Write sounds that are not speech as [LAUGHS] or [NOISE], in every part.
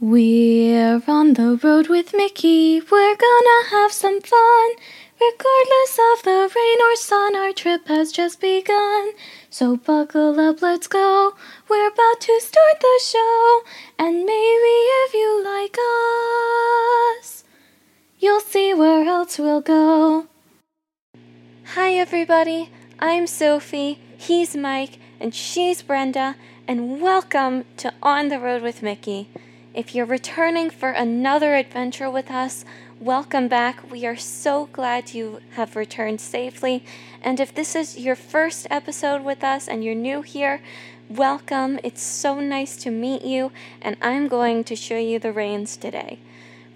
We're on the road with Mickey. We're gonna have some fun. Regardless of the rain or sun, our trip has just begun. So buckle up, let's go. We're about to start the show. And maybe if you like us, you'll see where else we'll go. Hi, everybody. I'm Sophie. He's Mike. And she's Brenda. And welcome to On the Road with Mickey. If you're returning for another adventure with us, welcome back. We are so glad you have returned safely. And if this is your first episode with us and you're new here, welcome. It's so nice to meet you, and I'm going to show you the reins today.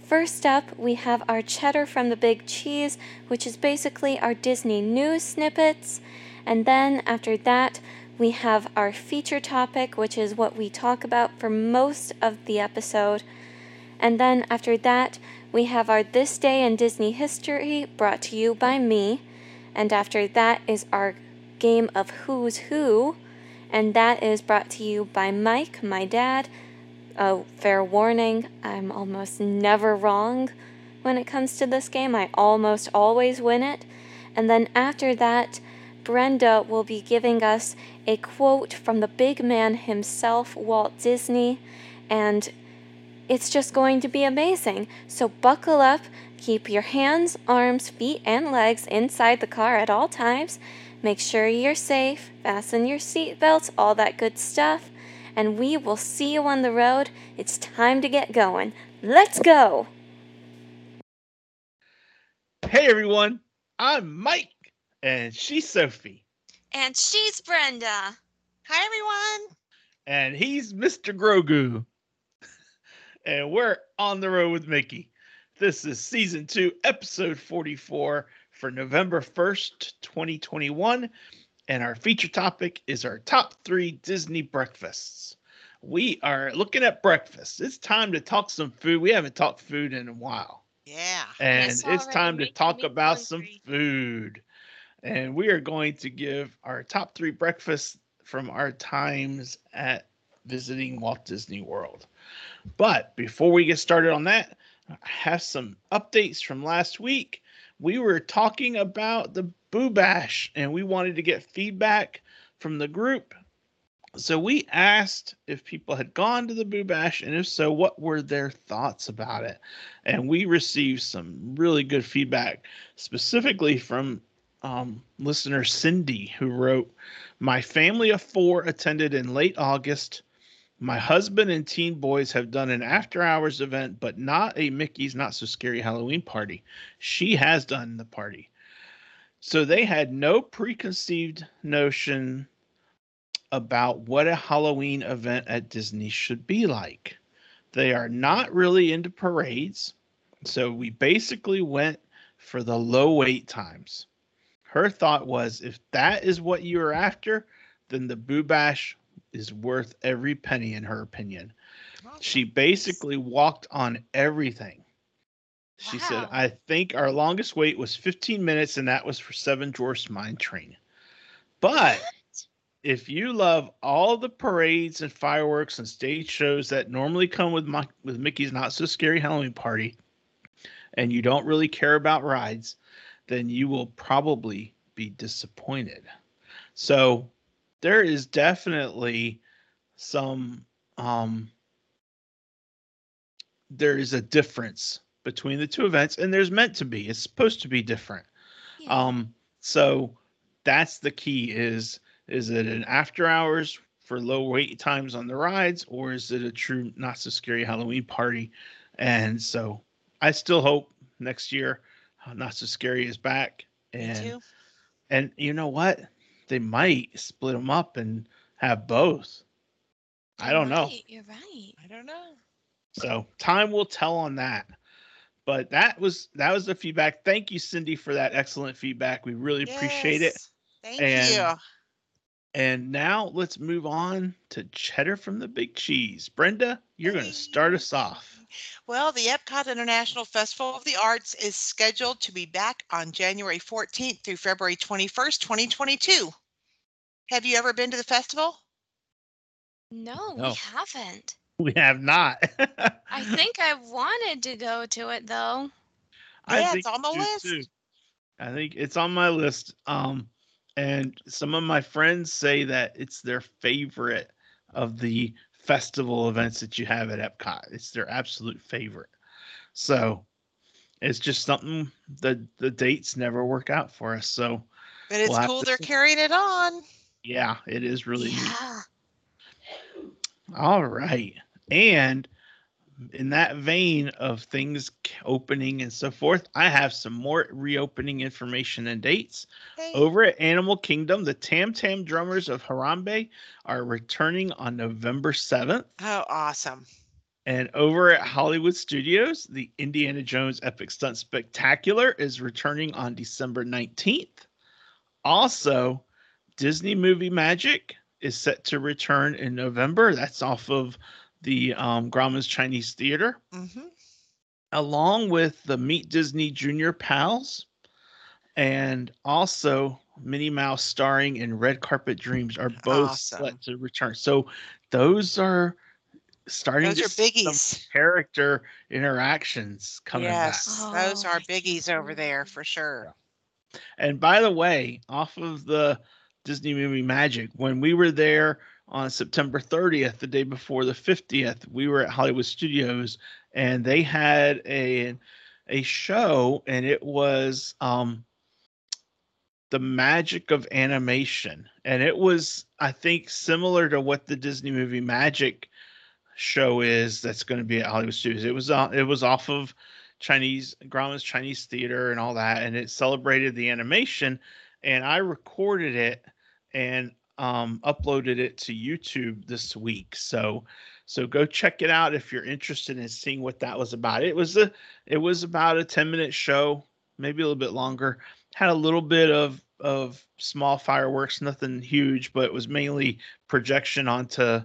First up, we have our cheddar from the big cheese, which is basically our Disney news snippets. And then after that, we have our feature topic, which is what we talk about for most of the episode. And then after that, we have our This Day in Disney History brought to you by me. And after that is our game of Who's Who. And that is brought to you by Mike, my dad. Oh, fair warning, I'm almost never wrong when it comes to this game. I almost always win it. And then after that, Brenda will be giving us a quote from the big man himself, Walt Disney, and it's just going to be amazing. So buckle up, keep your hands, arms, feet, and legs inside the car at all times. Make sure you're safe, fasten your seatbelts, all that good stuff, and we will see you on the road. It's time to get going. Let's go! Hey everyone, I'm Mike and she's Sophie. And she's Brenda. Hi, everyone. And he's Mr. Grogu. [LAUGHS] and we're on the road with Mickey. This is season two, episode 44 for November 1st, 2021. And our feature topic is our top three Disney breakfasts. We are looking at breakfast. It's time to talk some food. We haven't talked food in a while. Yeah. And it's time to talk about some food and we are going to give our top three breakfasts from our times at visiting Walt Disney World. But before we get started on that, I have some updates from last week. We were talking about the Boo Bash and we wanted to get feedback from the group. So we asked if people had gone to the Boo Bash and if so, what were their thoughts about it? And we received some really good feedback, specifically from um, listener Cindy, who wrote, My family of four attended in late August. My husband and teen boys have done an after hours event, but not a Mickey's Not So Scary Halloween party. She has done the party. So they had no preconceived notion about what a Halloween event at Disney should be like. They are not really into parades. So we basically went for the low wait times her thought was if that is what you are after, then the Boo Bash is worth every penny in her opinion. She basically walked on everything. She wow. said, I think our longest wait was 15 minutes, and that was for Seven Dwarfs Mine Train. But what? [LAUGHS] if you love all the parades and fireworks and stage shows that normally come with my, with Mickey's Not So Scary Halloween Party, and you don't really care about rides, then you will probably be disappointed. So there is definitely some um there is a difference between the two events and there's meant to be it's supposed to be different yeah. um so that's the key is is it an after hours for low wait times on the rides or is it a true not so scary halloween party and so i still hope next year Uh, not so scary is back, and and you know what? They might split them up and have both. You're I don't right. know. You're right. I don't know. So time will tell on that. But that was that was the feedback. Thank you, Cindy, for that excellent feedback. We really yes. appreciate it. Thank and, you. And now let's move on to cheddar from the big cheese. Brenda, you're going to start us off. Well, the Epcot International Festival of the Arts is scheduled to be back on January 14th through February 21st, 2022. Have you ever been to the festival? No, no. we haven't. We have not. [LAUGHS] I think I wanted to go to it though. I Yeah, think it's on the list. too. I think it's on my list. Um, and some of my friends say that it's their favorite of the festival events that you have at Epcot. It's their absolute favorite. So it's just something that the dates never work out for us. So But it's We'll cool they're see. carrying it on. yeah, it is really neat. yeah. All right. And in that vein of things opening and so forth, I have some more reopening information and dates. Hey, Over at Animal Kingdom, the Tam Tam Drummers of Harambe are returning on November 7th. Oh, awesome. And over at Hollywood Studios, the Indiana Jones Epic Stunt Spectacular is returning on December 19th. Also, Disney Movie Magic is set to return in November. That's off of the um, Grauman's Chinese Theater, hmm along with the Meet Disney Junior Pals, and also Minnie Mouse starring in Red Carpet Dreams are both Awesome. set to return. So those are starting Those to are biggies. character interactions coming Yes, back. those Oh, are biggies over there for sure. And by the way, off of the Disney movie Magic, when we were there on September 30th, the day before the 50th, we were at Hollywood Studios and they had a a show and it was um the magic of animation. And it was i think similar to what the disney movie magic show is that's going to be at hollywood studios. It was uh, it was off of chinese grauman's chinese theater and all that and it celebrated the animation and i recorded it and um, uploaded it to youtube this week so so go check it out if you're interested in seeing what that was about it was a it was about a 10 minute show maybe a little bit longer had a little bit of of small fireworks nothing huge but it was mainly projection onto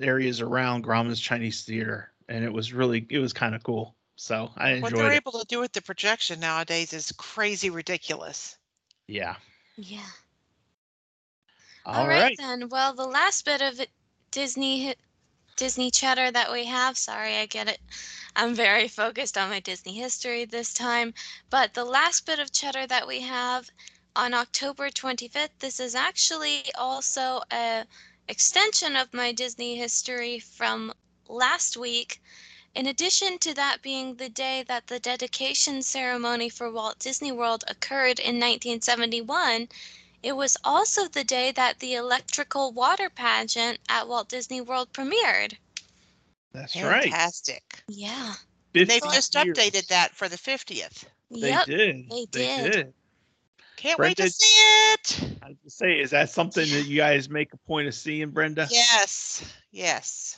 areas around grauman's chinese theater and it was really it was kind of cool so i enjoyed. What they're it able to do with the projection nowadays is crazy ridiculous. yeah Yeah. All All right, right then. Well, the last bit of Disney Disney cheddar that we have. Sorry, I get it. I'm very focused on my Disney history this time. But the last bit of cheddar that we have on October 25th, this is actually also a extension of my Disney history from last week. In addition to that being the day that the dedication ceremony for Walt Disney World occurred in 1971, it was also the day that the electrical water pageant at Walt Disney World premiered. that's right Fantastic. Yeah. They've just years. updated that for the 50th. they yep. did they they did. did Can't wait to see it. I was gonna say, is that something that you guys make a point of seeing, Brenda? Yes. Yes.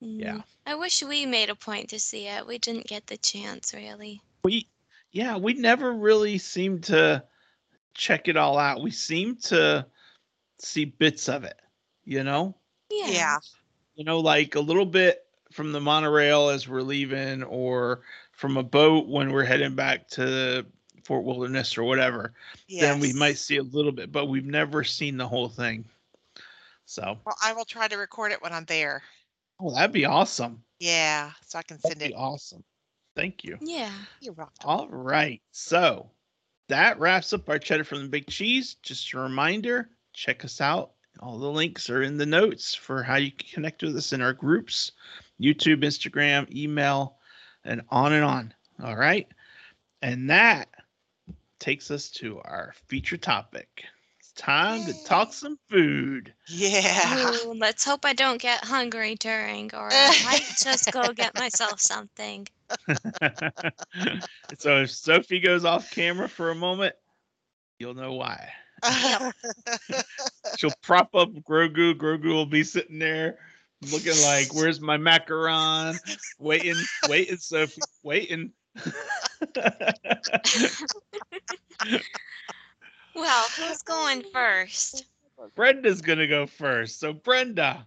Yeah. Mm, I wish we made a point to see it. We didn't get the chance, really. We, yeah, we never really seemed to check it all out. We seem to see bits of it, you know, Yeah. Yeah. you know, like a little bit from the monorail as we're leaving, or from a boat when we're heading back to Fort Wilderness or whatever. Then we might see a little bit, but we've never seen the whole thing. So, Well, I will try to record it when I'm there. oh, that'd be awesome. Yeah. So I can That'd send be it. awesome. Thank you. Yeah. You're welcome. All right. So that wraps up our cheddar from the big cheese. Just a reminder check us out. All the links are in the notes for how you can connect with us in our groups YouTube, Instagram, email, and on and on. All right. And that takes us to our feature topic. It's time to talk some food. Yeah. Ooh, let's hope I don't get hungry during, or I might just go get myself something. [LAUGHS] so if Sophie goes off camera for a moment, you'll know why. [LAUGHS] She'll prop up Grogu. Grogu will be sitting there looking like, where's my macaron? Waiting, waiting, Sophie, waiting. [LAUGHS] Well, who's going first? Brenda's gonna go first. So Brenda,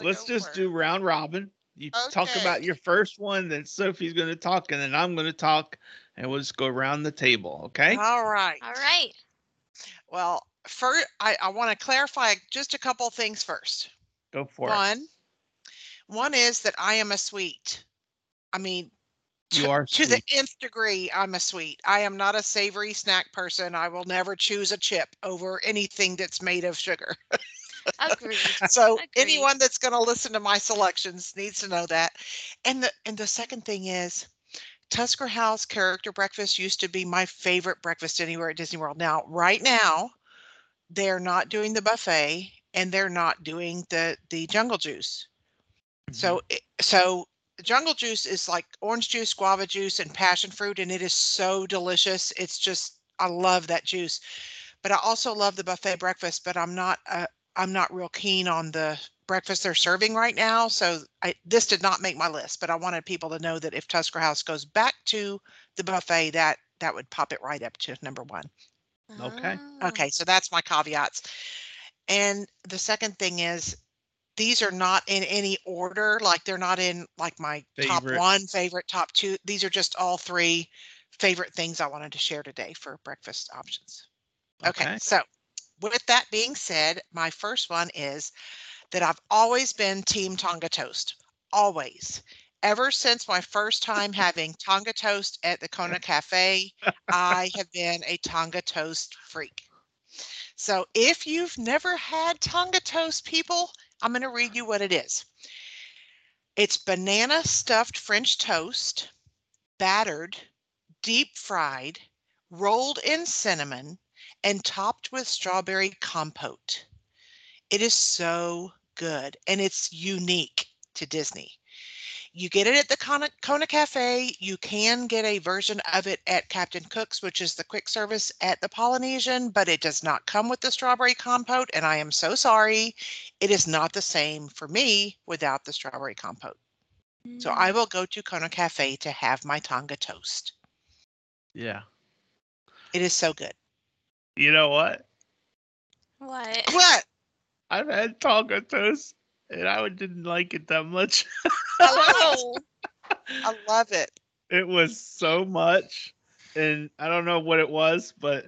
let's just first. do round robin. You talk about your first one, then Sophie's gonna talk, and then I'm gonna talk, and we'll just go around the table, okay? All right. All right. Well, first, I, I want to clarify just a couple things first. Go for it. One, One is that I am a sweet. I mean, You to- are to the nth degree. I'm a sweet. I am not a savory snack person. I will never choose a chip over anything that's made of sugar. [LAUGHS] Agreed. [LAUGHS] So Agreed. anyone that's going to listen to my selections needs to know that. And the and the second thing is Tusker House character breakfast used to be my favorite breakfast anywhere at Disney World. Now, right now, they're not doing the buffet and they're not doing the the jungle juice. So it, so the jungle juice is like orange juice, guava juice, and passion fruit, and it is so delicious. It's just I love that juice. But I also love the buffet breakfast, but I'm not uh, I'm not real keen on the breakfast they're serving right now. So I this did not make my list, but I wanted people to know that if Tusker House goes back to the buffet, that that would pop it right up to number one. Okay. Okay, so that's my caveats. And the second thing is these are not in any order, like they're not in like my top one favorite, top two. These are just all three favorite things I wanted to share today for breakfast options. Okay, Okay. so with that being said, my first one is that I've always been team Tonga toast. Always. Ever since my first time having Tonga toast at the Kona Cafe, I have been a Tonga toast freak. So if you've never had Tonga toast, people, I'm going to read you what it is. It's banana stuffed French toast, battered, deep fried, rolled in cinnamon, and topped with strawberry compote. It is so good and it's unique to Disney. You get it at the Kona, Kona Cafe. You can get a version of it at Captain Cook's, which is the quick service at the Polynesian, but it does not come with the strawberry compote. And I am so sorry. It is not the same for me without the strawberry compote. So Mm. I will go to Kona Cafe to have my Tonga toast. Yeah. It is so good. You know what? What? What? I've had Tonga toast and I didn't like it that much. Oh, [LAUGHS] I love it. it was so much and i don't know what it was but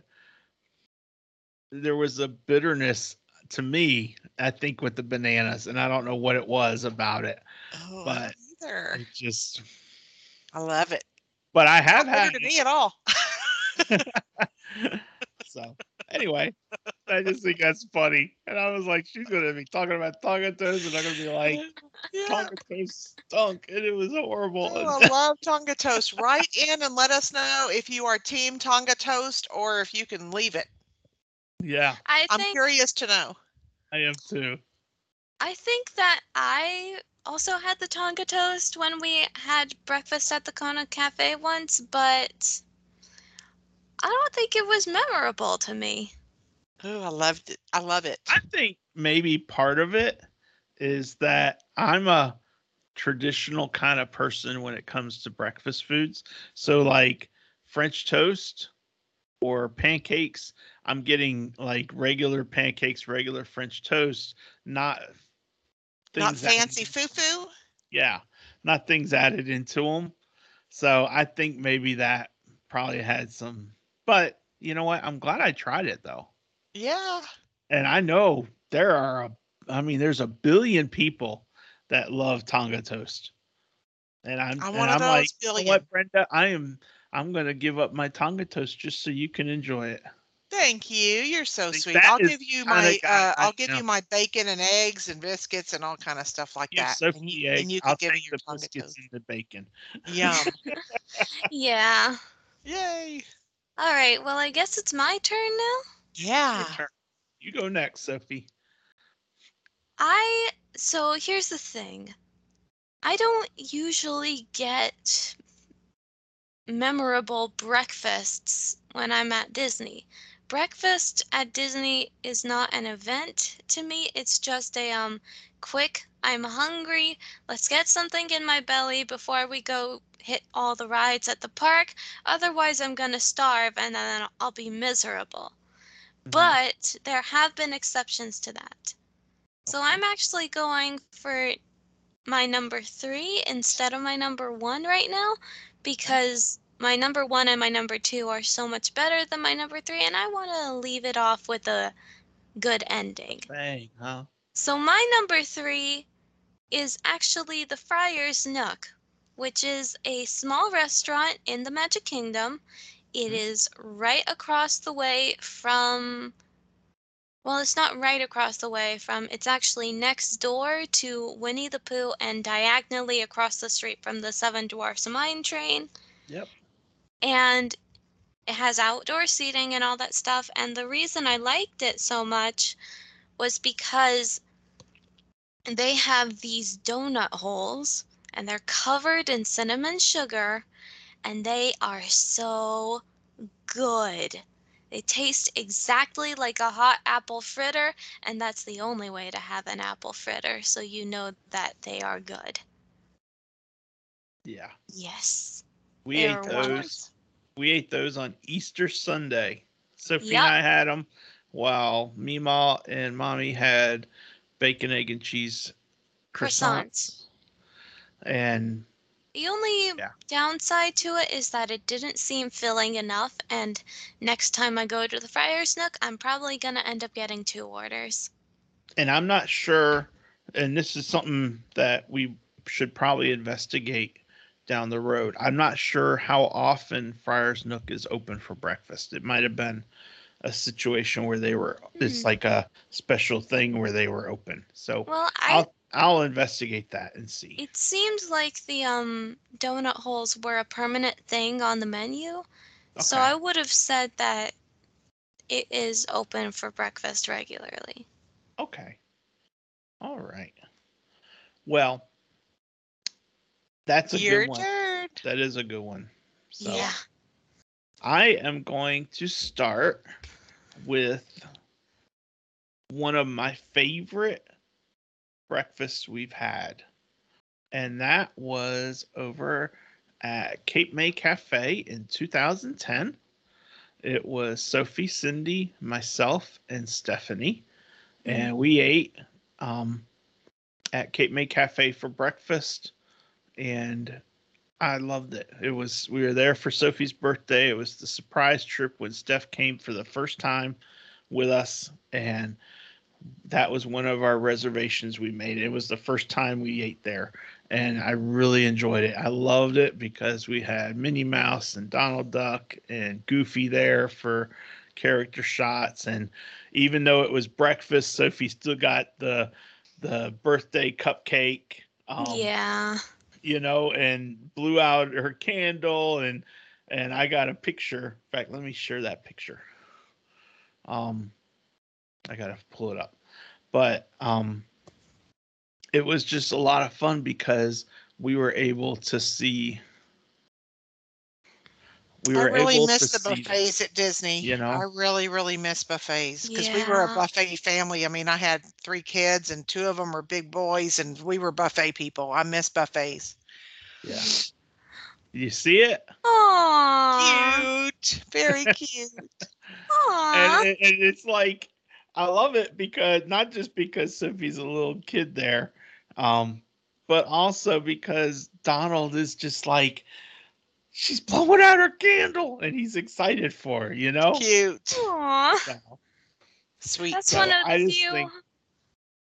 there was a bitterness to me i think with the bananas and i don't know what it was about it Oh, But- either. it just I love it. but i have Not had bitter to me at all. [LAUGHS] [LAUGHS] it. so anyway i just think that's funny and i was like she's gonna be talking about tonga toast and i'm gonna be like Yeah. tonga toast stunk and it was horrible Oh, I love Tonga toast. Write in and let us know if you are team Tonga toast or if you can leave it. yeah I I'm think curious to know. i am too I think that I also had the Tonga toast when we had breakfast at the Kona Cafe once, but I don't think it was memorable to me. Oh, I loved it. I love it. I think maybe part of it is that I'm a traditional kind of person when it comes to breakfast foods. So like French toast or pancakes, I'm getting like regular pancakes, regular French toast, not Not fancy foo foo. Yeah, not things added into them. So I think maybe that probably had some. But you know what? I'm glad I tried it though Yeah. and I know there are a, I mean, there's a billion people that love Tonga toast, and I'm, I'm and one of I'm those like, you know billion. what, Brenda, I am, I'm gonna give up my Tonga toast just so you can enjoy it. Thank you. You're so See, sweet. I'll give you my uh, I I'll give am. you my bacon and eggs and biscuits and all kind of stuff like Give that. Sophie and you, egg. and you can I'll give me your the Tonga biscuits toast. and the bacon. Yum. [LAUGHS] Yeah. Yay. All right. Well, I guess it's my turn now. Yeah. Your turn. You go next, Sophie. I so here's the thing. I don't usually get memorable breakfasts when I'm at Disney. Breakfast at Disney is not an event to me. It's just a um quick, I'm hungry, let's get something in my belly before we go hit all the rides at the park. Otherwise, I'm going to starve and then I'll be miserable. Mhm. But there have been exceptions to that. So I'm actually going for my number three instead of my number one right now because my number one and my number two are so much better than my number three, and I want to leave it off with a good ending. Bang, huh? So my number three is actually the Friar's Nook, which is a small restaurant in the Magic Kingdom. It Mhm. is right across the way from well, it's not right across the way from, it's actually next door to Winnie the Pooh and diagonally across the street from the Seven Dwarfs Mine Train. Yep. And it has outdoor seating and all that stuff. And the reason I liked it so much was because they have these donut holes and they're covered in cinnamon sugar and they are so good. They taste exactly like a hot apple fritter, and that's the only way to have an apple fritter, so you know that they are good. Yeah. Yes. We ate those. We ate those on Easter Sunday. Sophie Yep. and I had them while Mima and Mommy had bacon, egg, and cheese croissants. And The only Yeah. downside to it is that it didn't seem filling enough, and next time I go to the Friar's Nook, I'm probably gonna end up getting two orders. and I'm not sure, and this is something that we should probably investigate down the road. I'm not sure how often Friar's Nook is open for breakfast. It might have been a situation where they were. It's Hmm. like a special thing where they were open. So Well, I I'll I'll investigate that and see. it seems like the um donut holes were a permanent thing on the menu, so I would have said that it is open for breakfast regularly. Okay. All right. Well, that's a Your good one. turn. That is a good one. So Yeah. I am going to start with one of my favorite breakfasts we've had. And that was over at Cape May Cafe in 2010. It was Sophie, Cindy, myself, and Stephanie. And we ate um, at Cape May Cafe for breakfast. And I loved it. It was we were there for Sophie's birthday. It was the surprise trip when Steph came for the first time with us and that was one of our reservations we made. It was the first time we ate there and I really enjoyed it. I loved it because we had Minnie Mouse and Donald Duck and Goofy there for character shots and even though it was breakfast, Sophie still got the the birthday cupcake. Um, yeah. You know, and blew out her candle and and I got a picture. In fact, let me share that picture. Um I got to pull it up. But um it was just a lot of fun because we were able to see we I really able miss to the see buffets at Disney. you know? I really, really miss buffets because we were a buffet family. I mean, I had three kids, and two of them were big boys, and we were buffet people. I miss buffets. Yeah. You see it? Aww. Cute, very [LAUGHS] cute. Aww. and, and, and it's like I love it because not just because Sophie's a little kid there, um, but also because Donald is just like she's blowing out her candle and he's excited for her, you know. Cute, Aww. So, sweet. That's So one of I the just few. think-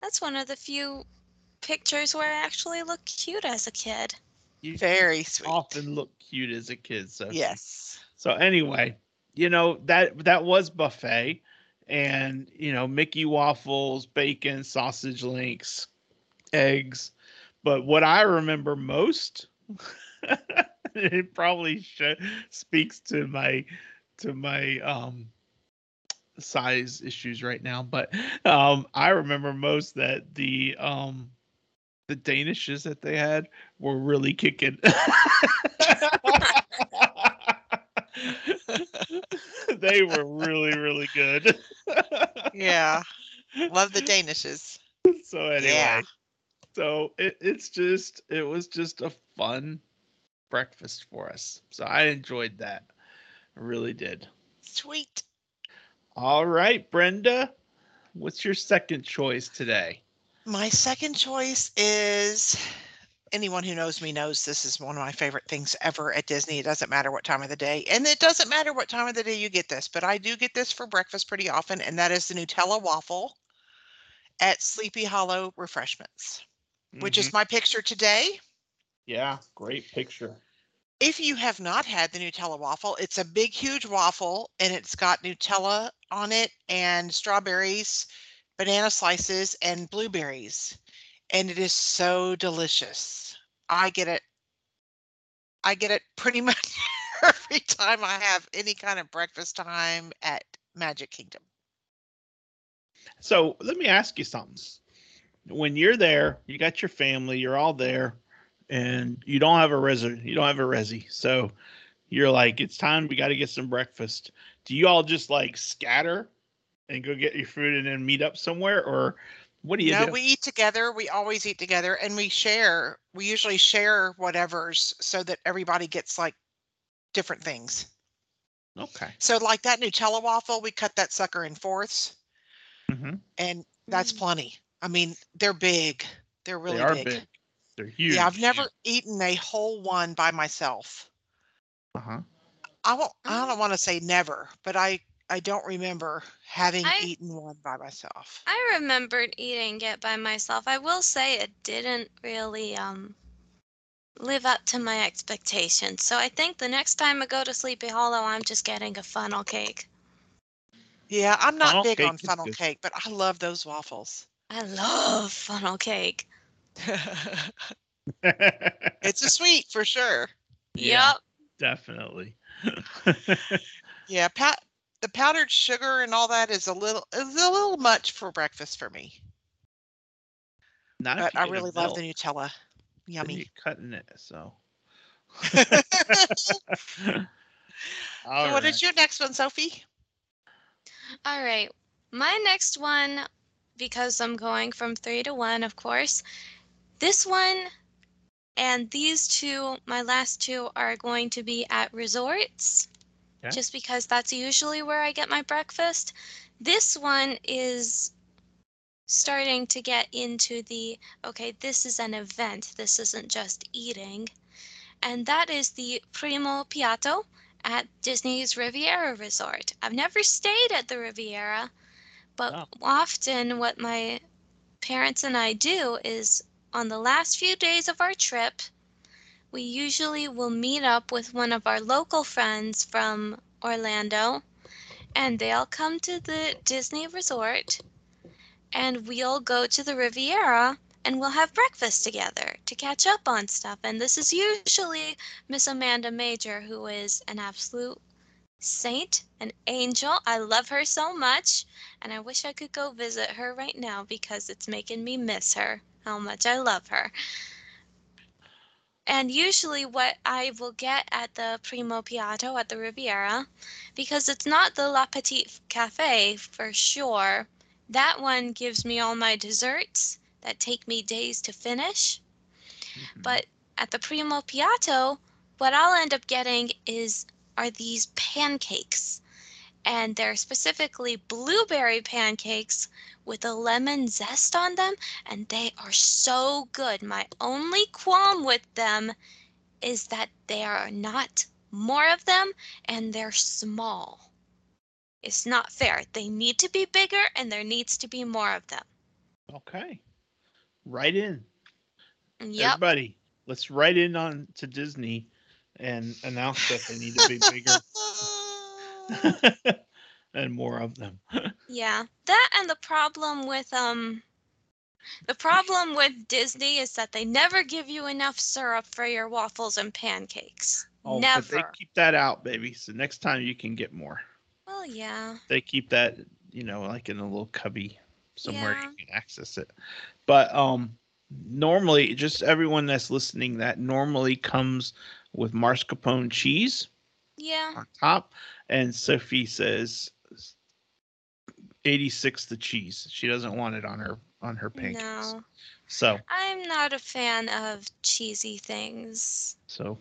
That's one of the few pictures where I actually look cute as a kid. you Very sweet. often look cute as a kid, so Yes. So anyway, you know that that was buffet, and you know Mickey waffles, bacon, sausage links, eggs. But what I remember most, [LAUGHS] [LAUGHS] it probably sh- speaks to my to my um size issues right now. But um I remember most that the um the danishes that they had were really kicking. [LAUGHS] they were really, really good. Yeah. Love the [LAUGHS] Danishes. so anyway, Yeah. so it, it's just it was just a fun breakfast for us. So I enjoyed that. I really did. Sweet. All right, Brenda, what's your second choice today? My second choice is anyone who knows me knows this is one of my favorite things ever at Disney. It doesn't matter what time of the day, and it doesn't matter what time of the day you get this, but I do get this for breakfast pretty often, and that is the Nutella waffle at Sleepy Hollow Refreshments. which Mhm. is my picture today. Yeah, great picture. If you have not had the Nutella waffle, it's a big, huge waffle and it's got Nutella on it and strawberries, banana slices, and blueberries. And it is so delicious. I get it. I get it pretty [LAUGHS] much every time I have any kind of breakfast time at Magic Kingdom. So let me ask you something. When you're there, you got your family, you're all there, and you don't have a resi, you don't have a resi. So you're like, it's time, we got to get some breakfast. Do you all just like scatter and go get your food and then meet up somewhere, or what do you no, do? we eat together. We always eat together and we share. We usually share whatever's so that everybody gets like different things. okay. So like that Nutella waffle, we cut that sucker in fourths hmm and that's Mm. plenty. I mean, they're big. They're really they are big. big. They're huge. Yeah, I've never eaten a whole one by myself. Uh huh. I won't I Oh. don't want to say never, but I I don't remember having I- eaten one by myself. I remembered eating it by myself. I will say it didn't really um live up to my expectations. So I think the next time I go to Sleepy Hollow, I'm just getting a funnel cake. Yeah, I'm not Funnel big cake on is funnel good. cake, but I love those waffles. I love funnel cake. [LAUGHS] it's a sweet for sure. Yeah. Yep. Definitely. [LAUGHS] Yeah, pat the powdered sugar and all that is a little is a little much for breakfast for me. Not But I really love the Nutella. Yummy. you're cutting it. So. [LAUGHS] So what right. is your next one, Sophie? All right. My next one, because I'm going from three to one, of course. This one and these two, my last two, are going to be at resorts, Okay. just because that's usually where I get my breakfast. This one is starting to get into the okay, this is an event, this isn't just eating. And that is the Primo Piatto at Disney's Riviera Resort. I've never stayed at the Riviera, but often what my parents and I do is on the last few days of our trip, we usually will meet up with one of our local friends from Orlando, and they'll come to the Disney Resort, and we'll go to the Riviera and we'll have breakfast together to catch up on stuff. And this is usually Miss Amanda Major, who is an absolute saint, an angel. I love her so much, and I wish I could go visit her right now because it's making me miss her, how much I love her. And usually, what I will get at the Primo Piatto at the Riviera, because it's not the La Petite Cafe for sure, that one gives me all my desserts that take me days to finish. Mhm. But at the Primo Piatto, what I'll end up getting is are these pancakes. And they're specifically blueberry pancakes with a lemon zest on them, and they are so good. My only qualm with them is that there are not more of them and they're small. It's not fair. They need to be bigger and there needs to be more of them. Okay. Right in. Yep. Everybody, let's write in on to Disney and announce that they need to be bigger [LAUGHS] [LAUGHS] and more of them. [LAUGHS] Yeah, that and the problem with um the problem with Disney is that they never give you enough syrup for your waffles and pancakes. Oh, never. but they keep that out, baby. So next time you can get more. well, yeah. They keep that, you know, like in a little cubby somewhere Yeah. you can access it. But um normally just everyone that's listening that normally comes with mascarpone cheese Yeah. on top and Sophie says 86 the cheese. She doesn't want it on her on her pancakes. No. So I'm not a fan of cheesy things. So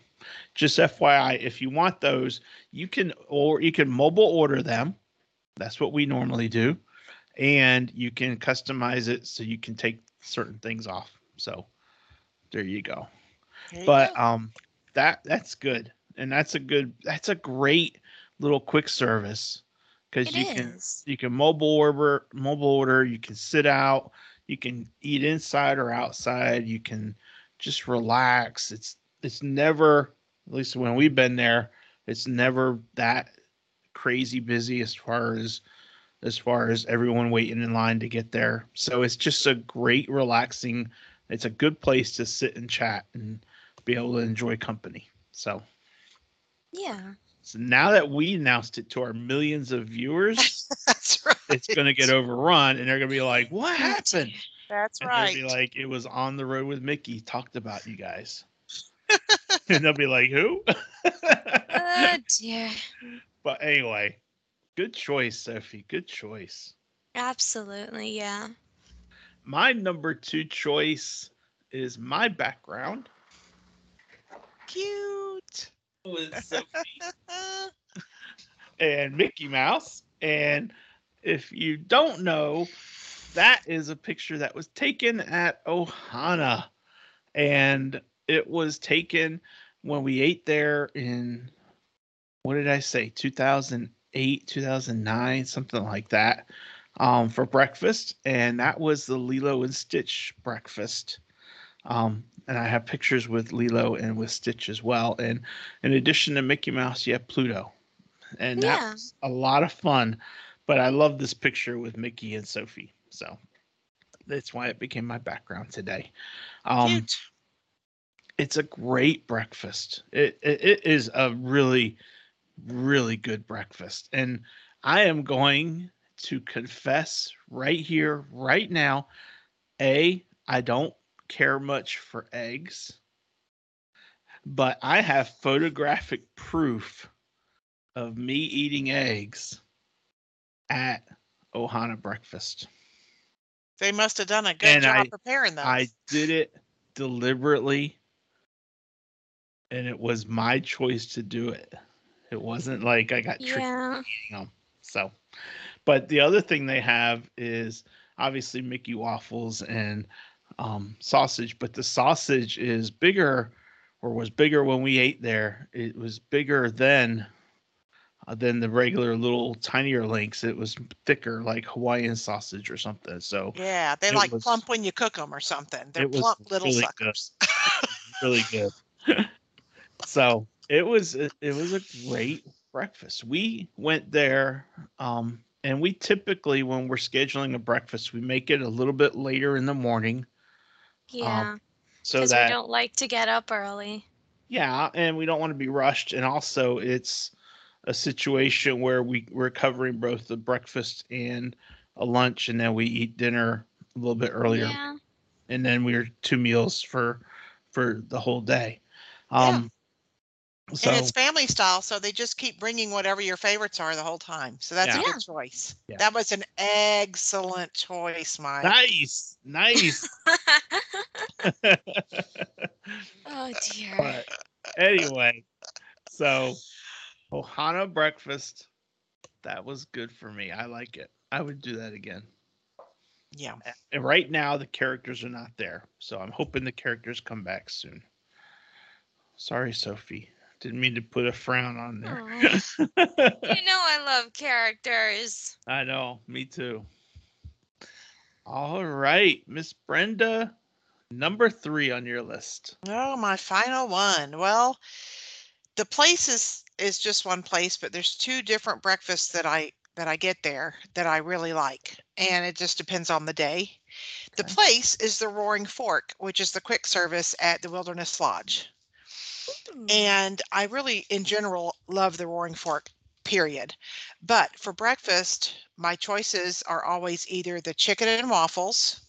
just FYI, if you want those, you can or you can mobile order them. That's what we normally do. And you can customize it so you can take certain things off. So there you go. There you But go. um that that's good. And that's a good that's a great little quick service because you can you can mobile order mobile order, you can sit out, You can eat inside or outside. You can just relax. It's it's never, at least when we've been there, it's never that crazy busy as far as as far as everyone waiting in line to get there. So it's just a great relaxing. It's a good place to sit and chat and be able to enjoy company. So Yeah. so now that we announced it to our millions of viewers, [LAUGHS] That's right. it's going to get overrun and they're going to be like, [LAUGHS] what happened? That's And right. be like, it was on the road with Mickey, talked about you guys. [LAUGHS] and they'll be like, who? Oh dear. but anyway, good choice, Sophie. Good choice. Absolutely, yeah. My number two choice is my background Cute. With Sophie [LAUGHS] and Mickey Mouse. And if you don't know, that is a picture that was taken at Ohana. And it was taken when we ate there in, what did I say, 2008, 2009, something like that, um, for breakfast. And that was the Lilo and Stitch breakfast. Um, and I have pictures with Lilo and with Stitch as well. And in addition to Mickey Mouse, you have Pluto. And that Yeah. was a lot of fun. But I love this picture with Mickey and Sophie. So that's why it became my background today. Um, Cute. it's a great breakfast. It, it it is a really, really good breakfast. And I am going to confess right here, right now. A, I don't care much for eggs, but I have photographic proof of me eating eggs at Ohana breakfast. They must have done a good and job I- preparing those. I did it deliberately, and it was my choice to do it. It wasn't like I got tricked Yeah. eating them. So, but the other thing they have is obviously Mickey waffles and um, sausage, but the sausage is bigger, or was bigger when we ate there. It was bigger than uh, than the regular little tinier links. It was thicker, like Hawaiian sausage or something. So yeah, they like was- plump when you cook them or something. They're plump little really good. suckers. [LAUGHS] really good. [LAUGHS] so it was it it was a great breakfast. We went there, um, and we typically when we're scheduling a breakfast, we make it a little bit later in the morning, Yeah. so Because we that don't like to get up early. yeah, and we don't want to be rushed, and also it's a situation where we we're covering both the breakfast and a lunch, and then we eat dinner a little bit earlier. Yeah. and then we're two meals for for the whole day. Yeah. Um, so and it's family style, so they just keep bringing whatever your favorites are the whole time. So that's Yeah. a good choice. Yeah. That was an excellent choice, Mike. nice, nice. [LAUGHS] oh dear. but anyway, so Ohana breakfast, that was good for me. I like it. I would do that again. Yeah. And right now the characters are not there, so I'm hoping the characters come back soon. Sorry, Sophie. Didn't mean to put a frown on there. You know I love characters. [LAUGHS] I know, me too. All right, Miss Brenda, number three on your list. Oh, my final one. Well, the place is is just one place, but there's two different breakfasts that I that I get there that I really like, and it just depends on the day. The place is the Roaring Fork, which is the quick service at the Wilderness Lodge. Hmm. And I really, in general, love the Roaring Fork, period. But for breakfast, my choices are always either the chicken and waffles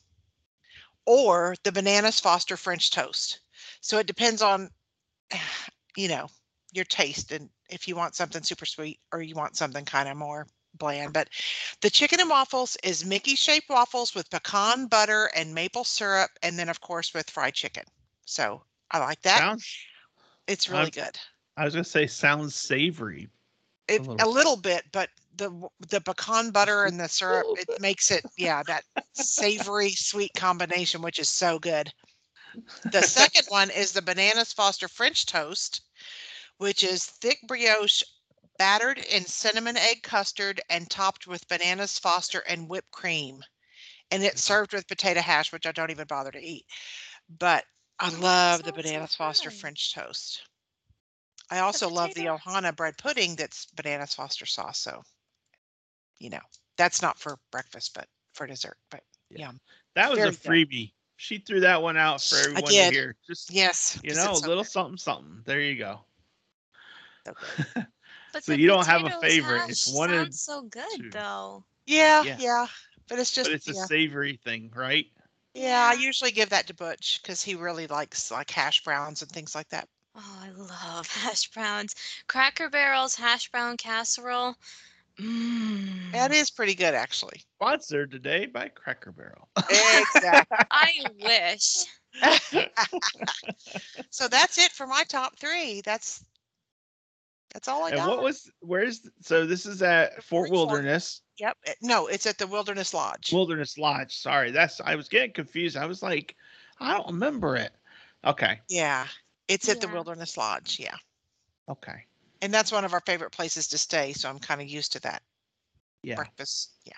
or the bananas Foster French toast. So it depends on, [SIGHS] you know, your taste and if you want something super sweet or you want something kind of more bland. But the chicken and waffles is Mickey shaped waffles with pecan butter and maple syrup, and then of course with fried chicken. So I like that. Sounds, It's really I'm- good. I was gonna say sounds savory. It, little a little bit, but the the pecan butter and the syrup [LAUGHS] it makes it yeah that savory sweet combination, which is so good. The second [LAUGHS] one is the bananas Foster French toast, which is thick brioche battered in cinnamon egg custard and topped with bananas Foster and whipped cream. and it's served with potato hash, which I don't even bother to eat. But I love the sounds so Bananas Foster good. French toast. I also love the potatoes. Ohana bread pudding that's Bananas Foster sauce. So, you know, that's not for breakfast, but for dessert. But Yeah. yum. That was Very a good. freebie. She threw that one out for everyone to did. hear. Just Yes. you 'cause know, a it's so little good, something, something. There you go. so good. [LAUGHS] But So the you don't have a potatoes favorite, it's one of sounds so good two. though. Yeah, Yeah. yeah. But it's just but it's a yeah. savory thing, right? Yeah, I usually give that to Butch because he really likes like hash browns and things like that. Oh, I love [LAUGHS] hash browns. Cracker Barrel's hash brown casserole. Mmm. That is pretty good actually. Sponsored today by Cracker Barrel. Exactly. I wish. [LAUGHS] [LAUGHS] so that's it for my top three. That's that's all I and got. what was where's so this is at Fort Fort Wilderness. Yep. Eh, no, it's at the Wilderness Lodge. Wilderness Lodge. Sorry, that's I was getting confused. I was like, I don't remember it. Okay. yeah, it's at the Wilderness Lodge. Yeah, Okay. and that's one of our favorite places to stay. So I'm kind of used to that Yeah. breakfast. Yeah,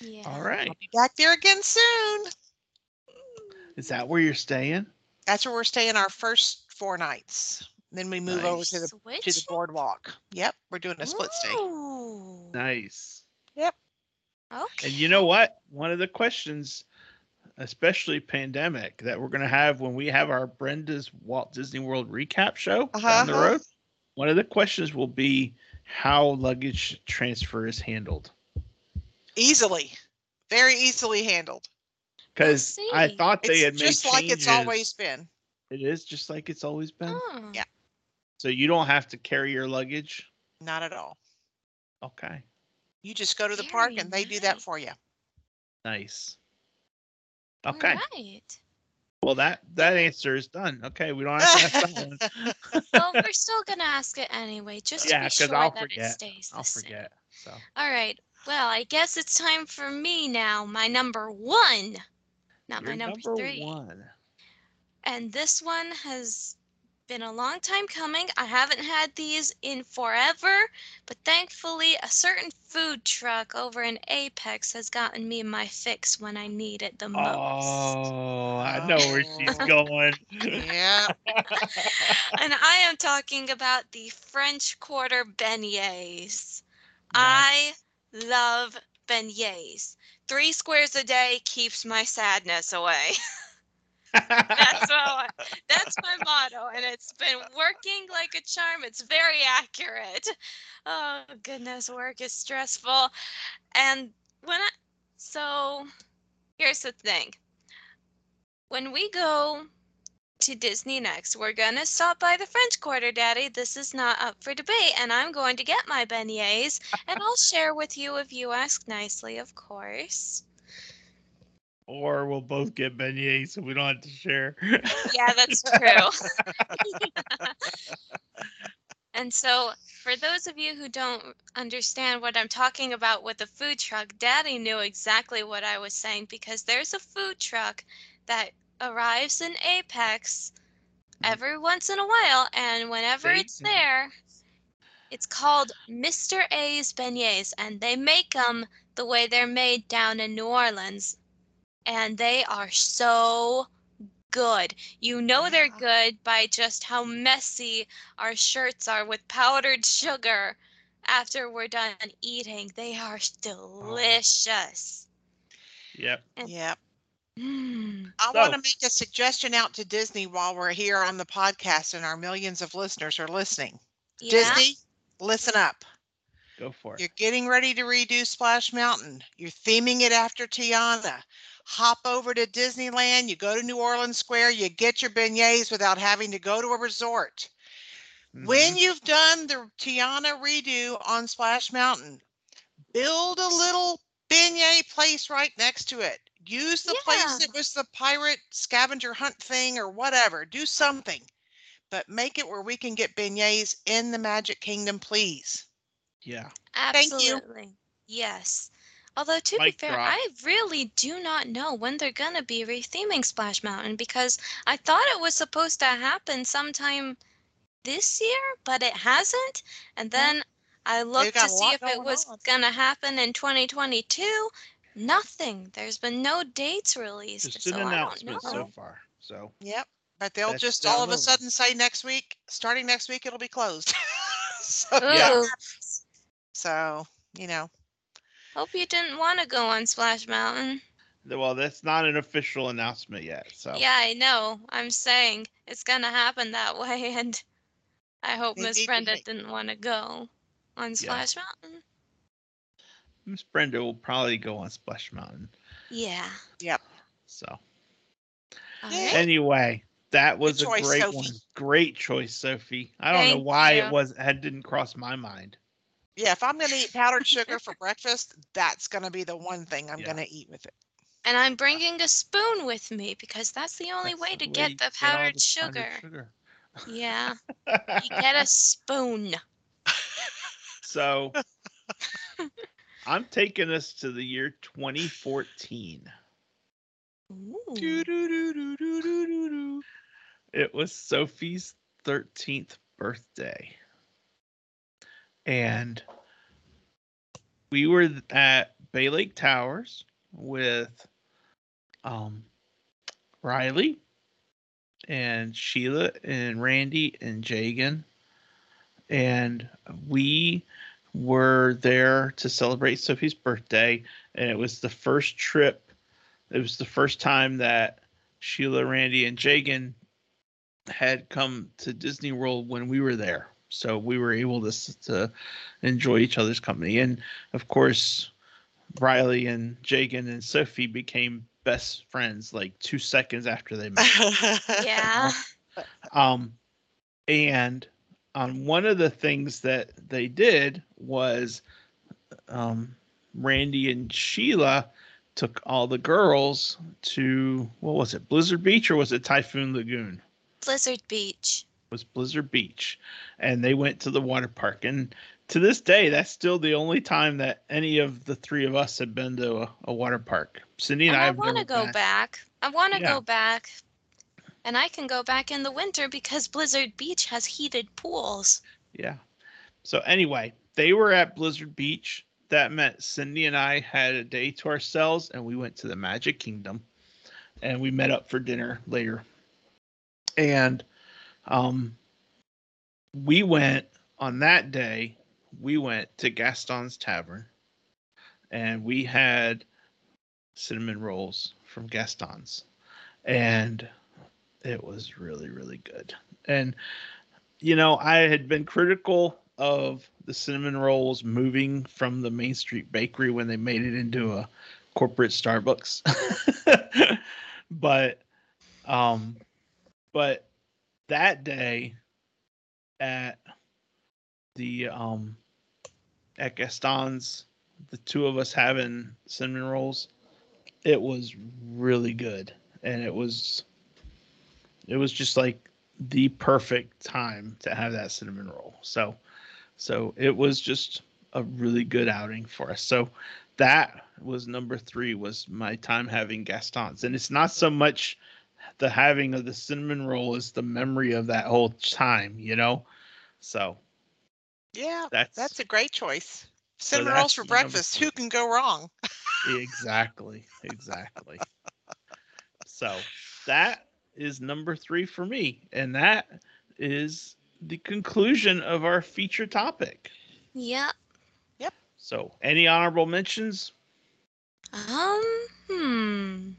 Yeah. All right. I'll be back there again soon. Is that where you're staying? That's where we're staying our first four nights. Then we move over to the to the boardwalk. Yep, we're doing a split stay. Ooh. Nice. Okay. And you know what? One of the questions, especially pandemic, that we're going to have when we have our Brenda's Walt Disney World recap show down the Uh-huh. road, one of the questions will be how luggage transfer is handled. Easily, very easily handled. Because I thought they It's had made just like it's always been. It is just like it's always been. Oh. Yeah. So you don't have to carry your luggage. Not at all. Okay. You just go to the park Very and they do that nice. for you. Nice. Okay. right. Well, that that answer is done. Okay, we don't have to ask that one. [LAUGHS] well, we're still gonna ask it anyway, just to Yeah, be 'cause sure I'll that forget. it stays the I'll same. forget. So All right. Well, I guess it's time for me now. My number one, not my you're number, number three. one. And this one has been a long time coming. I haven't had these in forever, but thankfully, a certain food truck over in Apex has gotten me my fix when I need it the most. Oh, I uh, know where she's [LAUGHS] going. yeah. [LAUGHS] and I am talking about the French Quarter beignets. Nice. I love beignets. Three squares a day keeps my sadness away. [LAUGHS] That's. [LAUGHS] I- That's my motto, and it's been working like a charm. It's very accurate. Oh goodness, work is stressful, and when I so here's the thing. When we go to Disney next, we're gonna stop by the French Quarter, Daddy. This is not up for debate, and I'm going to get my beignets, and I'll share with you if you ask nicely, of course. Or we'll both get beignets so we don't have to share. Yeah, that's true. [LAUGHS] [LAUGHS] and so, for those of you who don't understand what I'm talking about with the food truck, Daddy knew exactly what I was saying because there's a food truck that arrives in Apex every once in a while, and whenever it's Satan. there, it's called Mr. A's Beignets, and they make them the way they're made down in New Orleans, and they are so good. You know they're good by just how messy our shirts are with powdered sugar after we're done eating. They are delicious. yep. Yep. Mm. I So- want to make a suggestion out to Disney while we're here on the podcast and our millions of listeners are listening. Yeah. Disney, listen up. Go for it. You're getting ready to redo Splash Mountain. You're theming it after Tiana. Hop over to Disneyland. You go to New Orleans Square. You get your beignets without having to go to a resort. When Mhm. you've done the Tiana redo on Splash Mountain, build a little beignet place right next to it. Use the Yeah. place that was the pirate scavenger hunt thing or whatever. Do something, but make it where we can get beignets in the Magic Kingdom, please. yeah. Absolutely. Yes. Although to Mic be fair, drop. I really do not know when they're gonna be retheming Splash Mountain because I thought it was supposed to happen sometime this year, but it hasn't. And mm-hmm. then I looked got to a see lot if it going was on. gonna happen in 2022, Nothing. There's been no dates released. Just so an I don't announcement so know. far. So Yep. But they'll That's just all of a road. sudden say next week, starting next week, it'll be closed. [LAUGHS] so, Yeah. Ooh, so, you know, Hope you didn't want to go on Splash Mountain. well, that's not an official announcement yet. So Yeah, I know. I'm saying it's gonna happen that way, [LAUGHS] and I hope Miss Brenda make- didn't want to go on Splash Mountain. Miss Brenda will probably go on Splash Mountain. Yeah. Yep. So right. anyway, that was a great Sophie. one. Great choice, Sophie. I don't know Thank why it you. was had didn't cross my mind. Yeah, if I'm going to eat powdered sugar [LAUGHS] for breakfast, that's going to be the one thing I'm Yeah. going to eat with it. And I'm bringing a spoon with me because that's the only That's way to way get the all powdered the sugar. sugar. Yeah. You get a [LAUGHS] spoon. so [LAUGHS] I'm taking us to the year 2014. Ooh. Doo-doo-doo-doo-doo-doo-doo. It was Sophie's 13th birthday. And we were at Bay Lake Towers with um, Riley and Sheila and Randy and Jagan. And we were there to celebrate Sophie's birthday. And it was the first trip it was the first time that Sheila, Randy, and Jagan had come to Disney World when we were there. So we were able to, to enjoy each other's company. And of course, Riley and Jagan and Sophie became best friends like two seconds after they met. [LAUGHS] Yeah. [LAUGHS] Um, and on one of the things that they did was um, Randy and Sheila took all the girls to what was it, Blizzard Beach or was it Typhoon Lagoon? Blizzard Beach. Was Blizzard Beach, and they went to the water park. And to this day, that's still the only time that any of the three of us have been to a, a water park. Cindy and, And I I want to go been. back. I want to Yeah. go back. And I can go back in the winter because Blizzard Beach has heated pools. Yeah. So anyway, they were at Blizzard Beach. That meant Cindy and I had a day to ourselves, and we went to the Magic Kingdom, and we met up for dinner later. And um, we went on that day. We went to Gaston's Tavern, and we had cinnamon rolls from Gaston's, and it was really really good. And you know, I had been critical of the cinnamon rolls moving from the Main Street Bakery when they made it into a corporate Starbucks. [LAUGHS] but um but that day at the um at Gaston's the two of us having cinnamon rolls it was really good and it was it was just like the perfect time to have that cinnamon roll. So, so it was just a really good outing for us. So that was number three was my time having Gaston's, and it's not so much the having of the cinnamon roll is the memory of that whole time, you know. So yeah, that's that's a great choice. Cinnamon that's rolls for breakfast. Who can go wrong? exactly, exactly. [LAUGHS] so that is number three for me, and that is the conclusion of our feature topic. Yep. Yep. So, any honorable mentions? Um, hmm.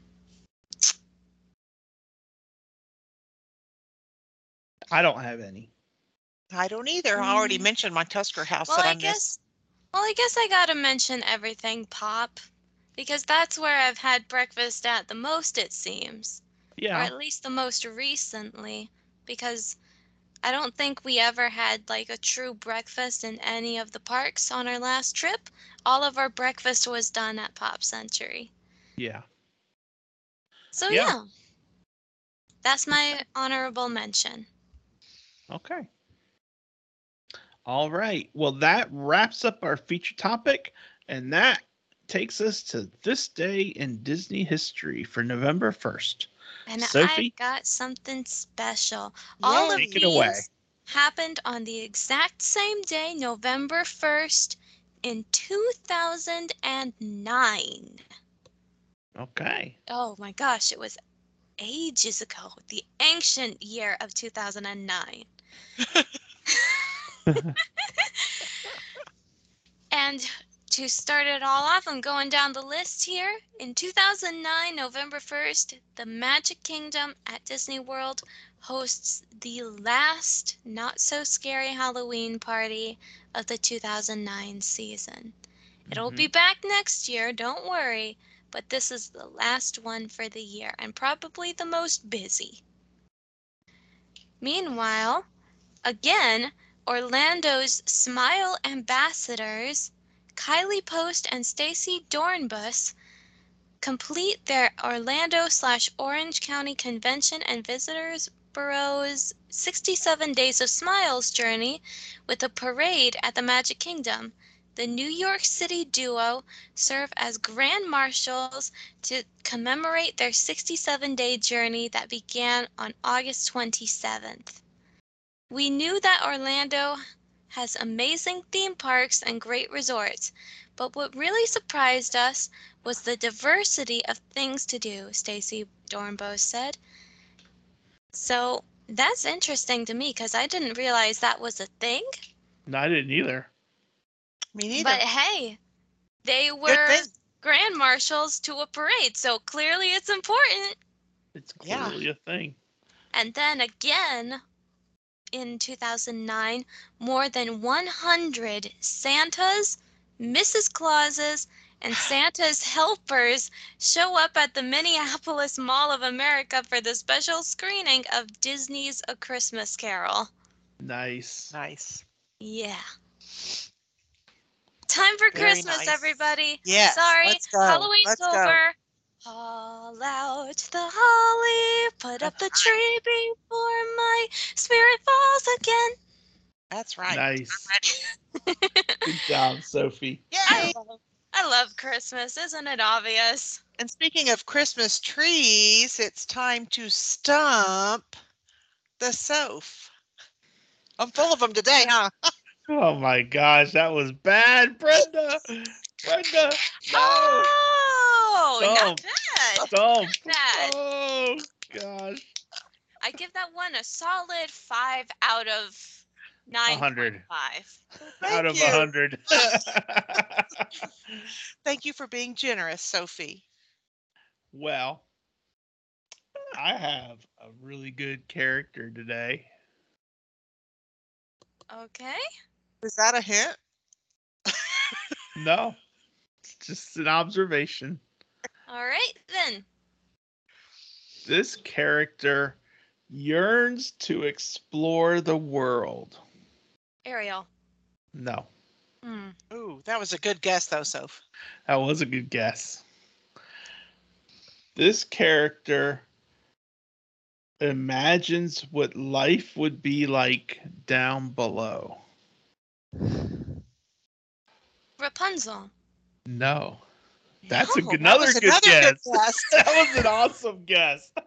I don't have any. I don't either. I already Mm. mentioned my Tusker house Well, that I, I missed. guess. Well, I guess I gotta mention everything pop, because that's where I've had breakfast at the most, it seems, Yeah. or at least the most recently, because I don't think we ever had like a true breakfast in any of the parks on our last trip. All of our breakfast was done at Pop Century. yeah. So Yeah. yeah. That's my honorable mention. Okay. All right. Well, that wraps up our feature topic, and that takes us to this day in Disney history for November 1st. And Sophie? I've got something special. All of Yay. It away. these happened on the exact same day, November 1st, in 2009. Okay. Oh my gosh, it was ages ago, the ancient year of 2009. [LAUGHS] and to start it all off, I'm going down the list here. In 2009, November 1st, the Magic Kingdom at Disney World hosts the last not so scary Halloween party of the 2009 season. It'll Mhm. be back next year, don't worry, but this is the last one for the year and probably the most busy. Meanwhile, again, Orlando's Smile ambassadors, Kylie Post and Stacy Dornbus, complete their Orlando slash Orange County Convention and Visitors Bureau's 67 Days of Smiles journey with a parade at the Magic Kingdom. The New York City duo serve as grand marshals to commemorate their 67 day journey that began on August 27th. We knew that Orlando has amazing theme parks and great resorts, but what really surprised us was the diversity of things to do, Stacy Dornbos said. So that's interesting to me because I didn't realize that was a thing. No, I didn't either. Me neither. But hey, they were grand marshals to a parade, so clearly it's important. It's Yeah. clearly a thing. And then again in 2009, more than 100 Santas, Mrs. Clauses, and [SIGHS] Santa's helpers show up at the Minneapolis Mall of America for the special screening of Disney's A Christmas Carol. Nice. Nice. Yeah. Time for Very Christmas, nice. everybody. Yeah. Sorry, Let's go. Halloween's Let's go. over. Haul out the holly, put up the [LAUGHS] tree before my spirit falls again. That's right. Nice. I'm. [LAUGHS] Good job, Sophie. I love, I love Christmas, isn't it obvious? And speaking of Christmas trees, it's time to stump the Soph. I'm full of them today, huh? Oh my gosh, that was bad, Brenda. [LAUGHS] Brenda, no. Oh, Oh, not Don't. bad. Stomp. bad. Oh gosh. I give that one a solid five out of nine. 100. Five. Thank Out of a hundred. [LAUGHS] [LAUGHS] Thank you for being generous, Sophie. well, I have a really good character today. Okay. Is that a hint? No, it's just an observation. All right then. This character yearns to explore the world. Ariel. No, Hmm. Ooh, that was a good guess, though, Soph. that was a good guess. This character imagines what life would be like down below. Rapunzel. No, that's a No, good, that another was good another guess. good [LAUGHS] guess. that was an awesome guess. [LAUGHS]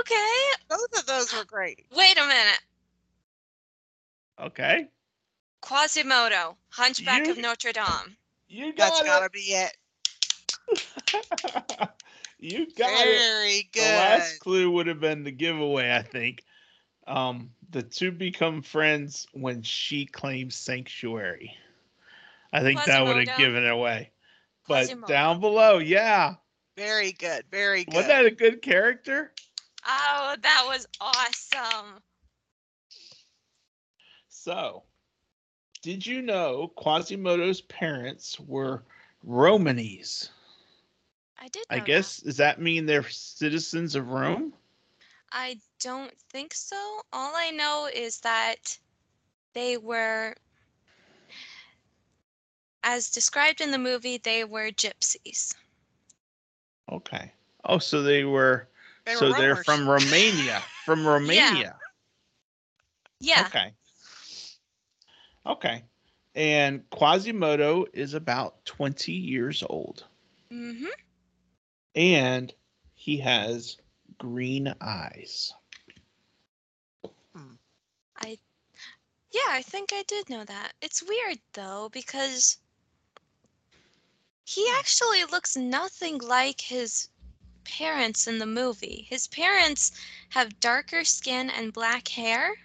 Okay. Both of those were great. Wait a minute. okay, Quasimodo, Hunchback You- of Notre Dame. you That's got gotta be it. it. [LAUGHS] you got it. Very good. The good. last clue would have been the giveaway, I think. Um, the two become friends when she claims sanctuary. I think that would have given it away. But Quasimodo. down below, yeah. Very good. Very good. Wasn't that a good character? Oh, that was awesome. So, did you know Quasimodo's parents were Romanes? I did. I know that. guess does that mean they're citizens of Rome? I don't think so. All I know is that they were, as described in the movie, they were gypsies. Okay. Oh, so they were. They were so they're roamers. from Romania. From [LAUGHS] Romania. Yeah. Okay. Okay. And Quasimodo is about 20 years old. Mm-hmm. And he has green eyes. I yeah, I think I did know that. It's weird though because He actually looks nothing like his parents in the movie. His parents have darker skin and black hair,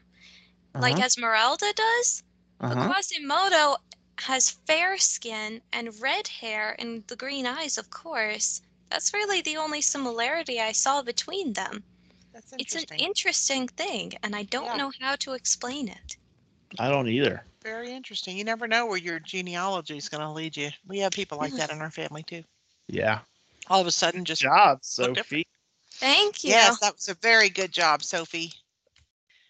like Uh-huh, Esmeralda does. But uh-huh. Quasimodo has fair skin and red hair and the green eyes, of course. That's really the only similarity I saw between them. That's It's an interesting. interesting thing, and I don't Yeah. know how to explain it. I don't either. Very interesting. You never know where your genealogy is going to lead you. We have people like that in our family too. Yeah. All of a sudden, just Job, look different. Sophie. Thank you. yes, that was a very good job, Sophie.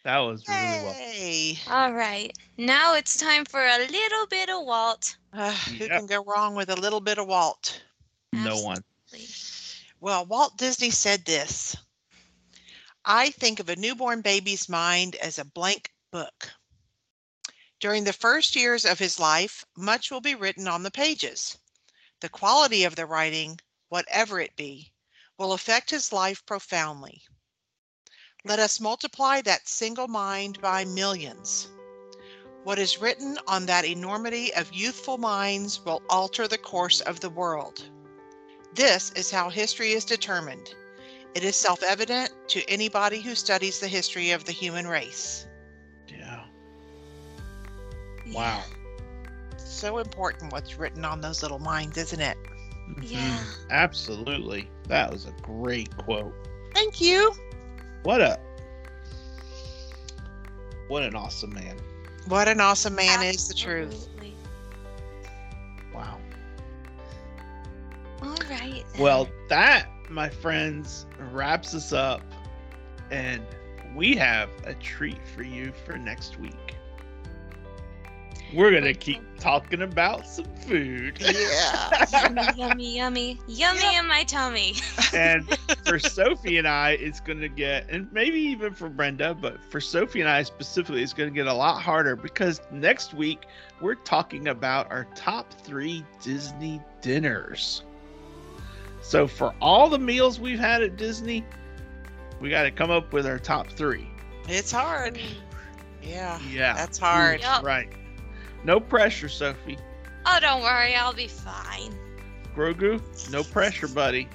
That was really well. Hey, All right. Now it's time for a little bit of Walt. uh, [SIGHS] who Yep. can go wrong with a little bit of Walt? No one. Well, Walt Disney said this I think of a newborn baby's mind as a blank book. During the first years of his life, much will be written on the pages. The quality of the writing, whatever it be, will affect his life profoundly. Let us multiply that single mind by millions. What is written on that enormity of youthful minds will alter the course of the world. This is how history is determined. It is self evident to anybody who studies the history of the human race. Yeah. Wow. So important what's written on those little minds, isn't it? Yeah. Mhm. Absolutely. That was a great quote. Thank you. What a what an awesome man. What an awesome man is the truth. Wow. All right. then. Well, that, my friends, wraps us up. And we have a treat for you for next week. We're going to keep talking about some food. Yeah. yummy, yummy, yummy, yummy in my tummy. [LAUGHS] and for Sophie and I, it's going to get, and maybe even for Brenda, but for Sophie and I specifically, it's going to get a lot harder because next week we're talking about our top three Disney dinners. So for all the meals we've had at Disney, we got to come up with our top three. It's hard. Yeah. Yeah, That's hard. Yup. right. No pressure, Sophie. Oh, don't worry, I'll be fine. Grogu, no [LAUGHS] pressure, buddy.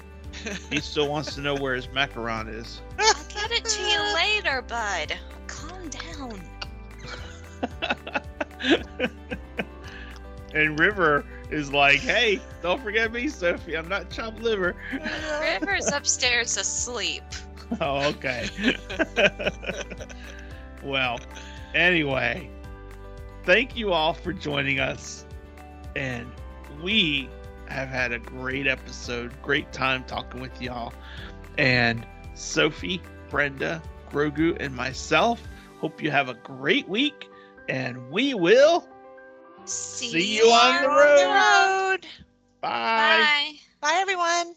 He still wants to know where his macaron is. I'll get it to you later, bud. Calm down. [LAUGHS] and River is like, hey, don't forget me, Sophie. I'm not chopped liver. [LAUGHS] River's upstairs asleep. Oh, okay. well, anyway, thank you all for joining us. And we have had a great episode, great time talking with y'all. And Sophie, Brenda, Grogu, and myself hope you have a great week. And we will See, See you on the road. road. Bye. Bye. Bye, everyone.